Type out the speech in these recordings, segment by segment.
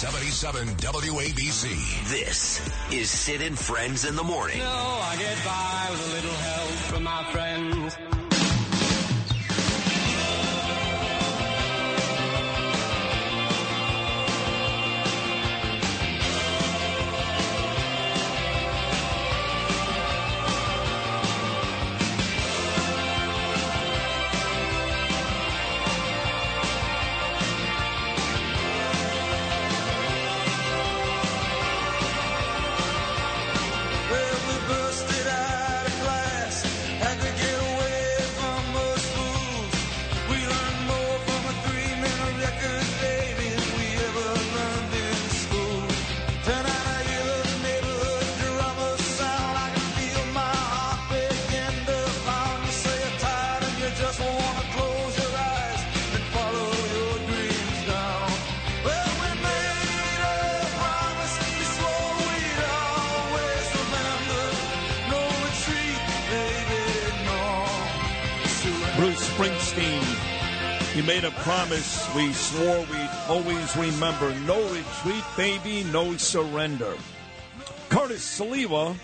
77 WABC. This is Sid and Friends in the Morning. No, I get by with a little help from my friends. He made a promise we swore we'd always remember. No retreat, baby, no surrender. Curtis Sliwa,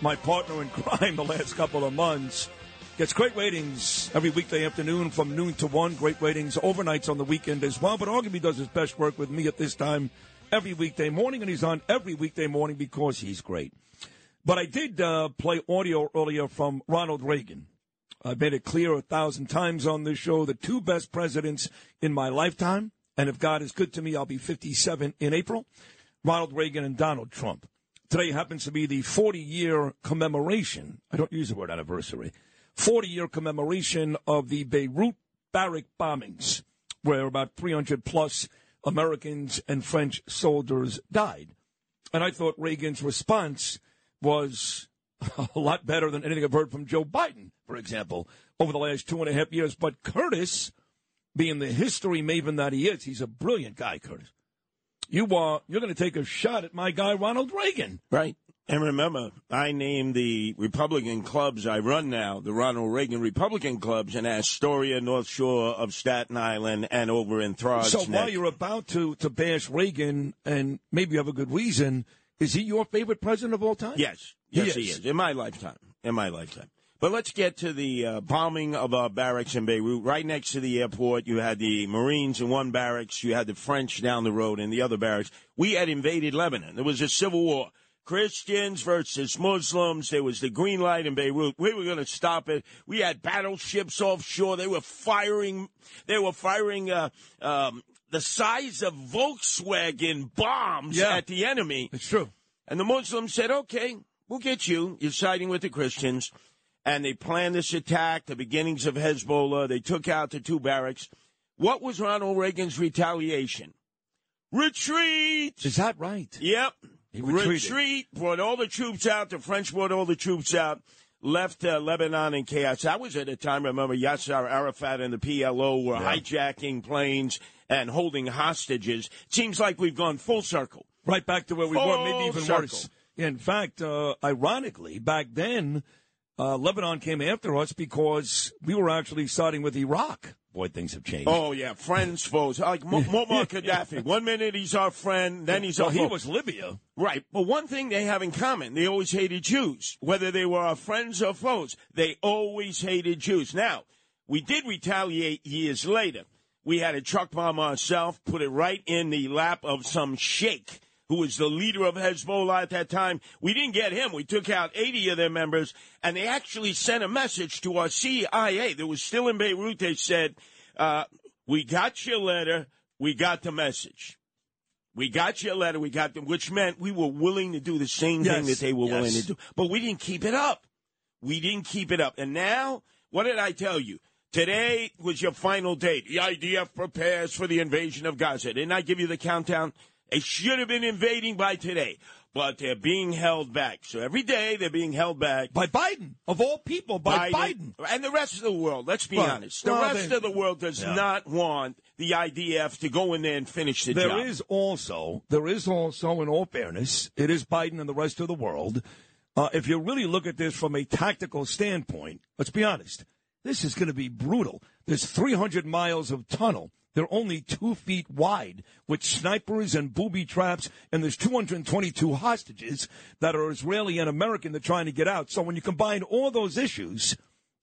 my partner in crime the last couple of months, gets great ratings every weekday afternoon from noon to 1. Great ratings overnights on the weekend as well. But arguably does his best work with me at this time every weekday morning, and he's on every weekday morning because he's great. But I did uh, play audio earlier from Ronald Reagan. I've made it clear a thousand times on this show the two best presidents in my lifetime, and if God is good to me, I'll be 57 in April Ronald Reagan and Donald Trump. Today happens to be the 40 year commemoration. I don't use the word anniversary. 40 year commemoration of the Beirut barrack bombings, where about 300 plus Americans and French soldiers died. And I thought Reagan's response was a lot better than anything I've heard from Joe Biden, for example, over the last two and a half years. But Curtis, being the history maven that he is, he's a brilliant guy, Curtis. You are you're going to take a shot at my guy Ronald Reagan. Right. And remember, I named the Republican clubs I run now, the Ronald Reagan Republican clubs in Astoria, North Shore of Staten Island, and over in Throgs So while you're about to to bash Reagan, and maybe you have a good reason, is he your favorite president of all time? Yes, yes, He he is. is. In my lifetime. In my lifetime. But let's get to the uh, bombing of our barracks in Beirut. Right next to the airport, you had the Marines in one barracks, you had the French down the road in the other barracks. We had invaded Lebanon. There was a civil war. Christians versus Muslims. There was the green light in Beirut. We were going to stop it. We had battleships offshore. They were firing. They were firing uh, um, the size of Volkswagen bombs Yeah. at the enemy. It's true. And the Muslims said, okay, we'll get you. You're siding with the Christians. And they planned this attack, the beginnings of Hezbollah. They took out the two barracks. What was Ronald Reagan's retaliation? Retreat! Is that right? Yep. Retreat. Brought all the troops out. The French brought all the troops out. Left uh, Lebanon in chaos. That was at a time, remember, Yasser Arafat and the PLO were hijacking planes and holding hostages. Seems like we've gone full circle. Right back to where we were, maybe even circle. worse. In fact, uh, ironically, back then, uh, Lebanon came after us because we were actually siding with Iraq. Boy, things have changed. Oh yeah, friends, foes. Like Mu- Muammar Gaddafi. One minute he's our friend, then he's well, our he foe. was Libya. Right, but one thing they have in common: they always hated Jews, whether they were our friends or foes. They always hated Jews. Now, we did retaliate years later. We had a truck bomb ourselves, put it right in the lap of some sheikh who was the leader of Hezbollah at that time. We didn't get him. We took out 80 of their members, and they actually sent a message to our CIA that was still in Beirut. They said, uh, "We got your letter. We got the message." We got your letter, we got them, which meant we were willing to do the same thing that they were willing to do. But we didn't keep it up. We didn't keep it up. And now, what did I tell you? Today was your final date. The IDF prepares for the invasion of Gaza. Didn't I give you the countdown? They should have been invading by today, but they're being held back. So every day they're being held back By Biden, of all people, by Biden. and the rest of the world. Let's be Well, honest. The well, rest they- of the world does Yeah. not want the IDF to go in there and finish the There job. is also, there is also, in all fairness, it is Biden and the rest of the world. Uh, if you really look at this from a tactical standpoint, let's be honest, this is going to be brutal. There's 300 miles of tunnel They're only two feet wide with snipers and booby traps, and there's 222 hostages that are Israeli and American that are trying to get out. So when you combine all those issues,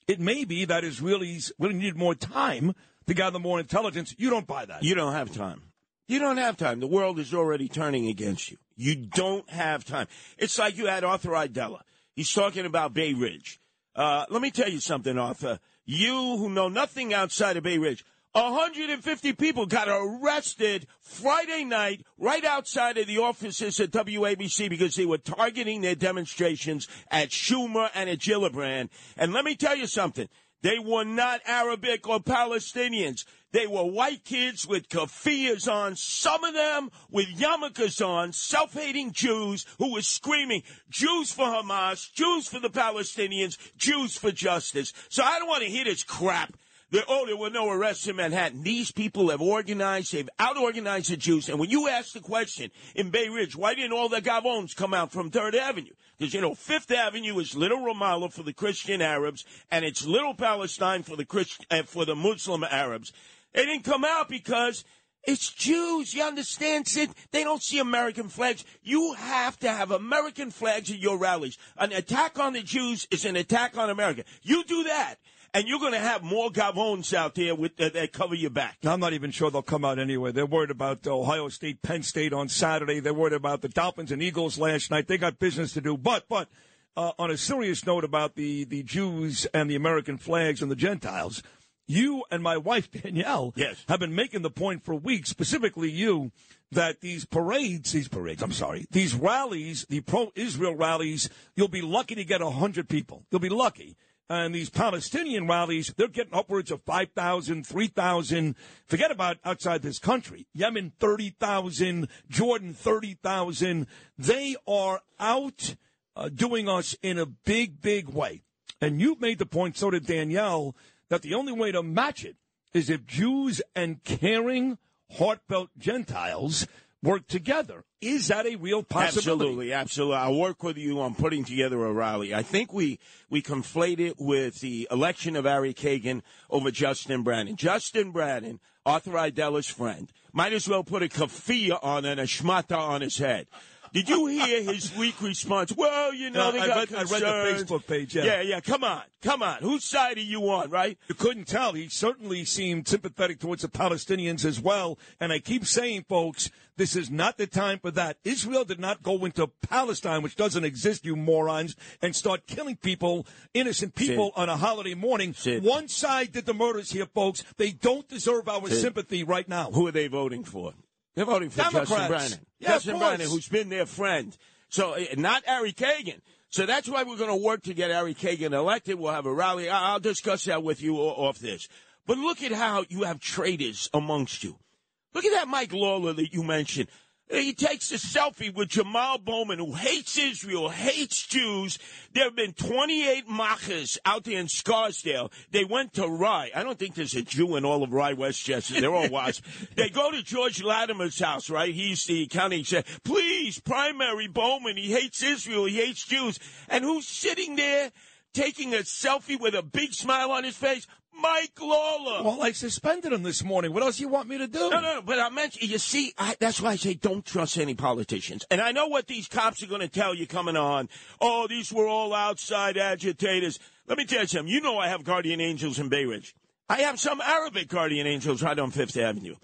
it may be that Israelis really need more time to gather more intelligence. You don't buy that. You don't have time. You don't have time. The world is already turning against you. You don't have time. It's like you had Arthur Aidala. He's talking about Bay Ridge. Uh, let me tell you something, Arthur. You who know nothing outside of Bay Ridge, 150 people got arrested Friday night right outside of the offices at WABC because they were targeting their demonstrations at Schumer and at Gillibrand. And let me tell you something. They were not Arabic or Palestinians. They were white kids with keffiyehs on, some of them with yarmulkes on, self-hating Jews who were screaming, Jews for Hamas, Jews for the Palestinians, Jews for justice. So I don't want to hear this crap. That, oh, there were no arrests in Manhattan. These people have organized, they've out-organized the Jews. And when you ask the question in Bay Ridge, why didn't all the Gavons come out from 3rd Avenue? Because, you know, Fifth Avenue is Little Ramallah for the Christian Arabs, and it's Little Palestine for the Christian, uh, for the Muslim Arabs. They didn't come out because it's Jews. You understand, Sid? They don't see American flags. You have to have American flags at your rallies. An attack on the Jews is an attack on America. You do that, and you're going to have more Gavons out there with uh, that cover your back. I'm not even sure they'll come out anyway. They're worried about Ohio State, Penn State on Saturday. They're worried about the Dolphins and Eagles last night. They got business to do. But, but, uh, on a serious note about the, the Jews and the American flags and the Gentiles, you and my wife Danielle Yes. have been making the point for weeks, specifically you, that these parades, these parades, I'm sorry, these rallies, the pro-Israel rallies, you'll be lucky to get a hundred people. You'll be lucky. And these Palestinian rallies, they're getting upwards of 5,000, 3,000. Forget about outside this country. Yemen, 30,000. Jordan, 30,000. They are out uh, doing us in a big, big way. And you've made the point, so did Danielle, that the only way to match it is if Jews and caring, heartfelt Gentiles work together. Is that a real possibility? Absolutely, absolutely. I'll work with you on putting together a rally. I think we we conflate it with the election of Ari Kagan over Justin Brannan. Justin Brannan, Arthur Aidala's friend, might as well put a kafia on and a shmata on his head. Did you hear his weak response? Well, you know, No, they I got read- I read the. Facebook page, yeah. yeah, yeah. Come on, come on. Whose side are you on? Right? You couldn't tell. He certainly seemed sympathetic towards the Palestinians as well. And I keep saying, folks, this is not the time for that. Israel did not go into Palestine, which doesn't exist, you morons, and start killing people, innocent people, Sid. on a holiday morning. Sid. One side did the murders here, folks. They don't deserve our Sid. sympathy right now. Who are they voting for? They're voting for Democrats. Justin Brannan. Yeah, Justin course. Who's been their friend. So, uh, not Ari Kagan. So that's why we're going to work to get Ari Kagan elected. We'll have a rally. I'll discuss that with you off this. But look at how you have traitors amongst you. Look at that Mike Lawler that you mentioned. He takes a selfie with Jamal Bowman, who hates Israel, hates Jews. There have been 28 machas out there in Scarsdale. They went to Rye. I don't think there's a Jew in all of Rye, Westchester. They're all wasps. they go to George Latimer's house, right? He's the county exec. Please, primary Bowman. He hates Israel. He hates Jews. And who's sitting there taking a selfie with a big smile on his face? Mike Lawler. Well, I suspended him this morning. What else do you want me to do? No, no, no. But I mentioned, you see, I, that's why I say don't trust any politicians. And I know what these cops are going to tell you coming on. Oh, these were all outside agitators. Let me tell you something. You know I have guardian angels in Bay Ridge. I have some Arabic guardian angels right on Fifth Avenue.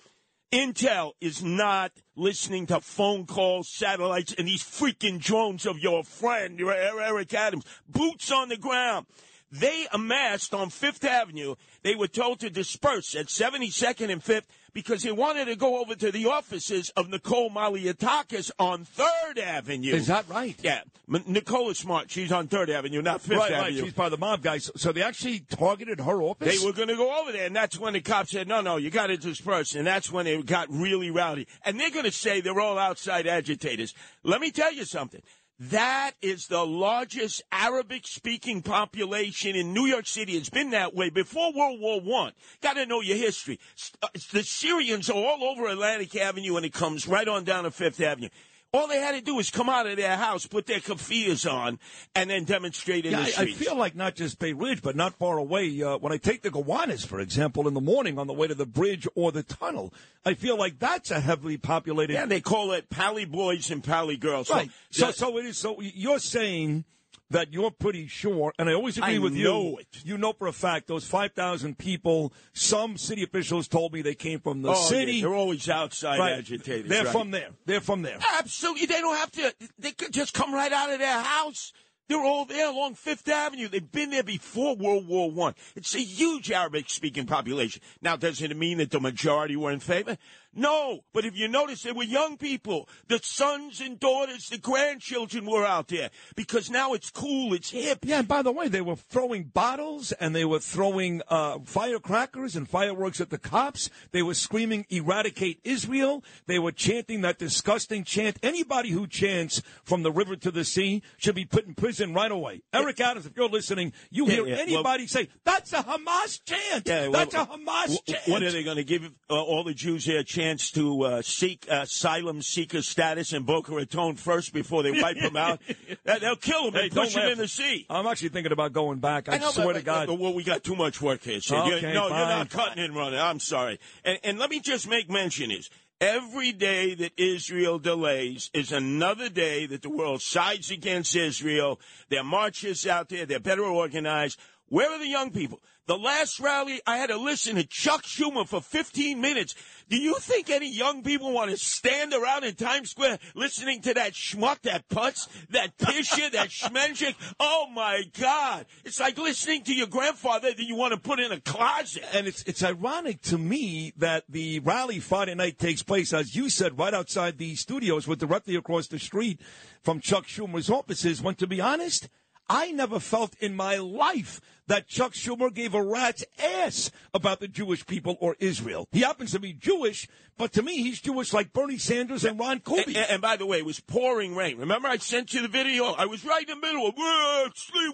Intel is not listening to phone calls, satellites, and these freaking drones of your friend, your Eric Adams. Boots on the ground. They amassed on Fifth Avenue. They were told to disperse at 72nd and 5th because they wanted to go over to the offices of Nicole Malliotakis on 3rd Avenue. Is that right? Yeah. M- Nicole is smart. She's on 3rd Avenue, not 5th Right, right. Avenue. She's part of the mob guys. So they actually targeted her office? They were going to go over there, and that's when the cops said, no, no, you got to disperse. And that's when it got really rowdy. And they're going to say they're all outside agitators. Let me tell you something. That is the largest Arabic speaking population in New York City. It's been that way before World War One. Got to know your history. Uh, The Syrians are all over Atlantic Avenue and it comes right on down to Fifth Avenue. All they had to do was come out of their house, put their keffiyehs on, and then demonstrate in Yeah, the I, I feel like not just Bay Ridge, but not far away. Uh, when I take the Gowanus, for example, in the morning on the way to the bridge or the tunnel, I feel like that's a heavily populated. yeah, they call it Pally Boys and Pally Girls. right. So, yeah, so it is. So you're saying that you're pretty sure, and I always agree I with you. know it. You know for a fact those five thousand people. Some city officials told me they came from the oh, city. yeah, they're always outside right. agitators. They're right. from there. They're from there. Absolutely. They don't have to. They could just come right out of their house. They're all there along Fifth Avenue. They've been there before World War One. It's a huge Arabic-speaking population. Now, does it mean that the majority were in favor? No. But if you notice, there were young people. The sons and daughters, the grandchildren were out there because now it's cool. It's hip. Yeah, and by the way, they were throwing bottles and they were throwing uh, firecrackers and fireworks at the cops. They were screaming, eradicate Israel. They were chanting that disgusting chant. Anybody who chants from the river to the sea should be put in prison right away. Eric Adams, if you're listening, you Yeah, hear yeah, well- anybody say, that's a Hamas chant. Yeah, well, that's a Hamas w- chant. What are they going to give uh, all the Jews here chance to uh, seek asylum seeker status in Boca Raton first before they wipe them out? They'll kill them Hey, and don't push them in the sea. I'm actually thinking about going back. I, know, swear but- to God. Well, we got too much work here. Okay, no, you're not cutting and running. I'm sorry. And, and let me just make mention is every day that Israel delays is another day that the world sides against Israel. Their marches out there. They're better organized. Where are the young people? The last rally, I had to listen to Chuck Schumer for 15 minutes. Do you think any young people want to stand around in Times Square listening to that schmuck, that putz, that pisher, that schmenchik? Oh my God. It's like listening to your grandfather that you want to put in a closet. And it's it's ironic to me that the rally Friday night takes place, as you said, right outside the studios, with directly across the street from Chuck Schumer's offices. When to be honest, I never felt in my life that Chuck Schumer gave a rat's ass about the Jewish people or Israel. He happens to be Jewish, but to me, he's Jewish like Bernie Sanders and Ron And, Kuby. and- and by the way, it was pouring rain. Remember, I sent you the video. I was right in the middle of "Uh, sleep,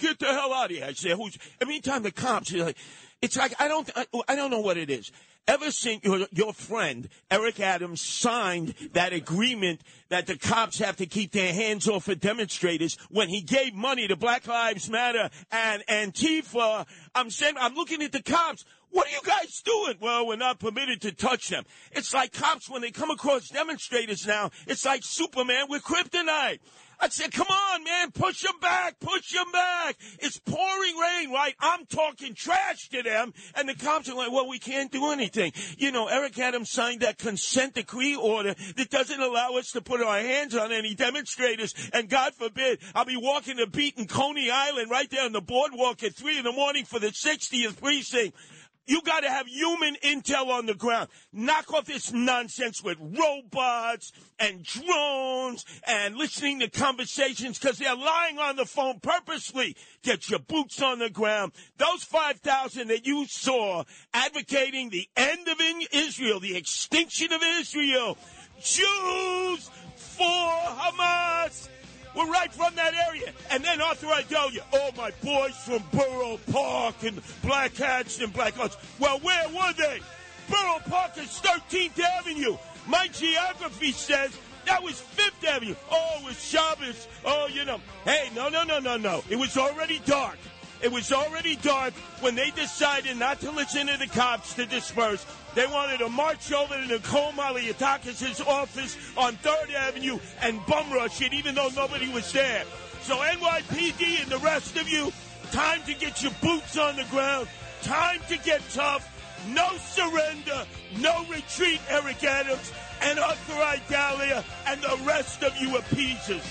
get the hell out of here. I said, "Who's?" Every time the cops, you're like, it's like I don't, I, don't know what it is. Ever since your, your friend Eric Adams signed that agreement that the cops have to keep their hands off of demonstrators when he gave money to Black Lives Matter and Antifa, I'm saying, I'm looking at the cops. What are you guys doing? Well, we're not permitted to touch them. It's like cops when they come across demonstrators now. It's like Superman with kryptonite. I said, come on, man, push them back, push them back. It's pouring rain, right? I'm talking trash to them, and the cops are like, well, we can't do anything. You know, Eric Adams signed that consent decree order that doesn't allow us to put our hands on any demonstrators, and God forbid, I'll be walking the beat in Coney Island right there on the boardwalk at 3 in the morning for the 60th precinct. You got to have human intel on the ground. Knock off this nonsense with robots and drones and listening to conversations because they're lying on the phone purposely. Get your boots on the ground. Those 5,000 that you saw advocating the end of Israel, the extinction of Israel, Jews for Hamas. We're right from that area. And then Arthur Aidala, oh, my boys from Borough Park and Black Hats and Black Hearts. Well, where were they? Borough Park is 13th Avenue. My geography says that was Fifth Avenue. Oh, it was Shabbos. Oh, you know. Hey, no, no, no, no, no. It was already dark. It was already dark when they decided not to listen to the cops to disperse. They wanted to march over to Nicole Malliotakis' office on 3rd Avenue and bum rush it, even though nobody was there. So NYPD and the rest of you, time to get your boots on the ground. Time to get tough. No surrender. No retreat, Eric Adams and Arthur Aidala and the rest of you appeasers.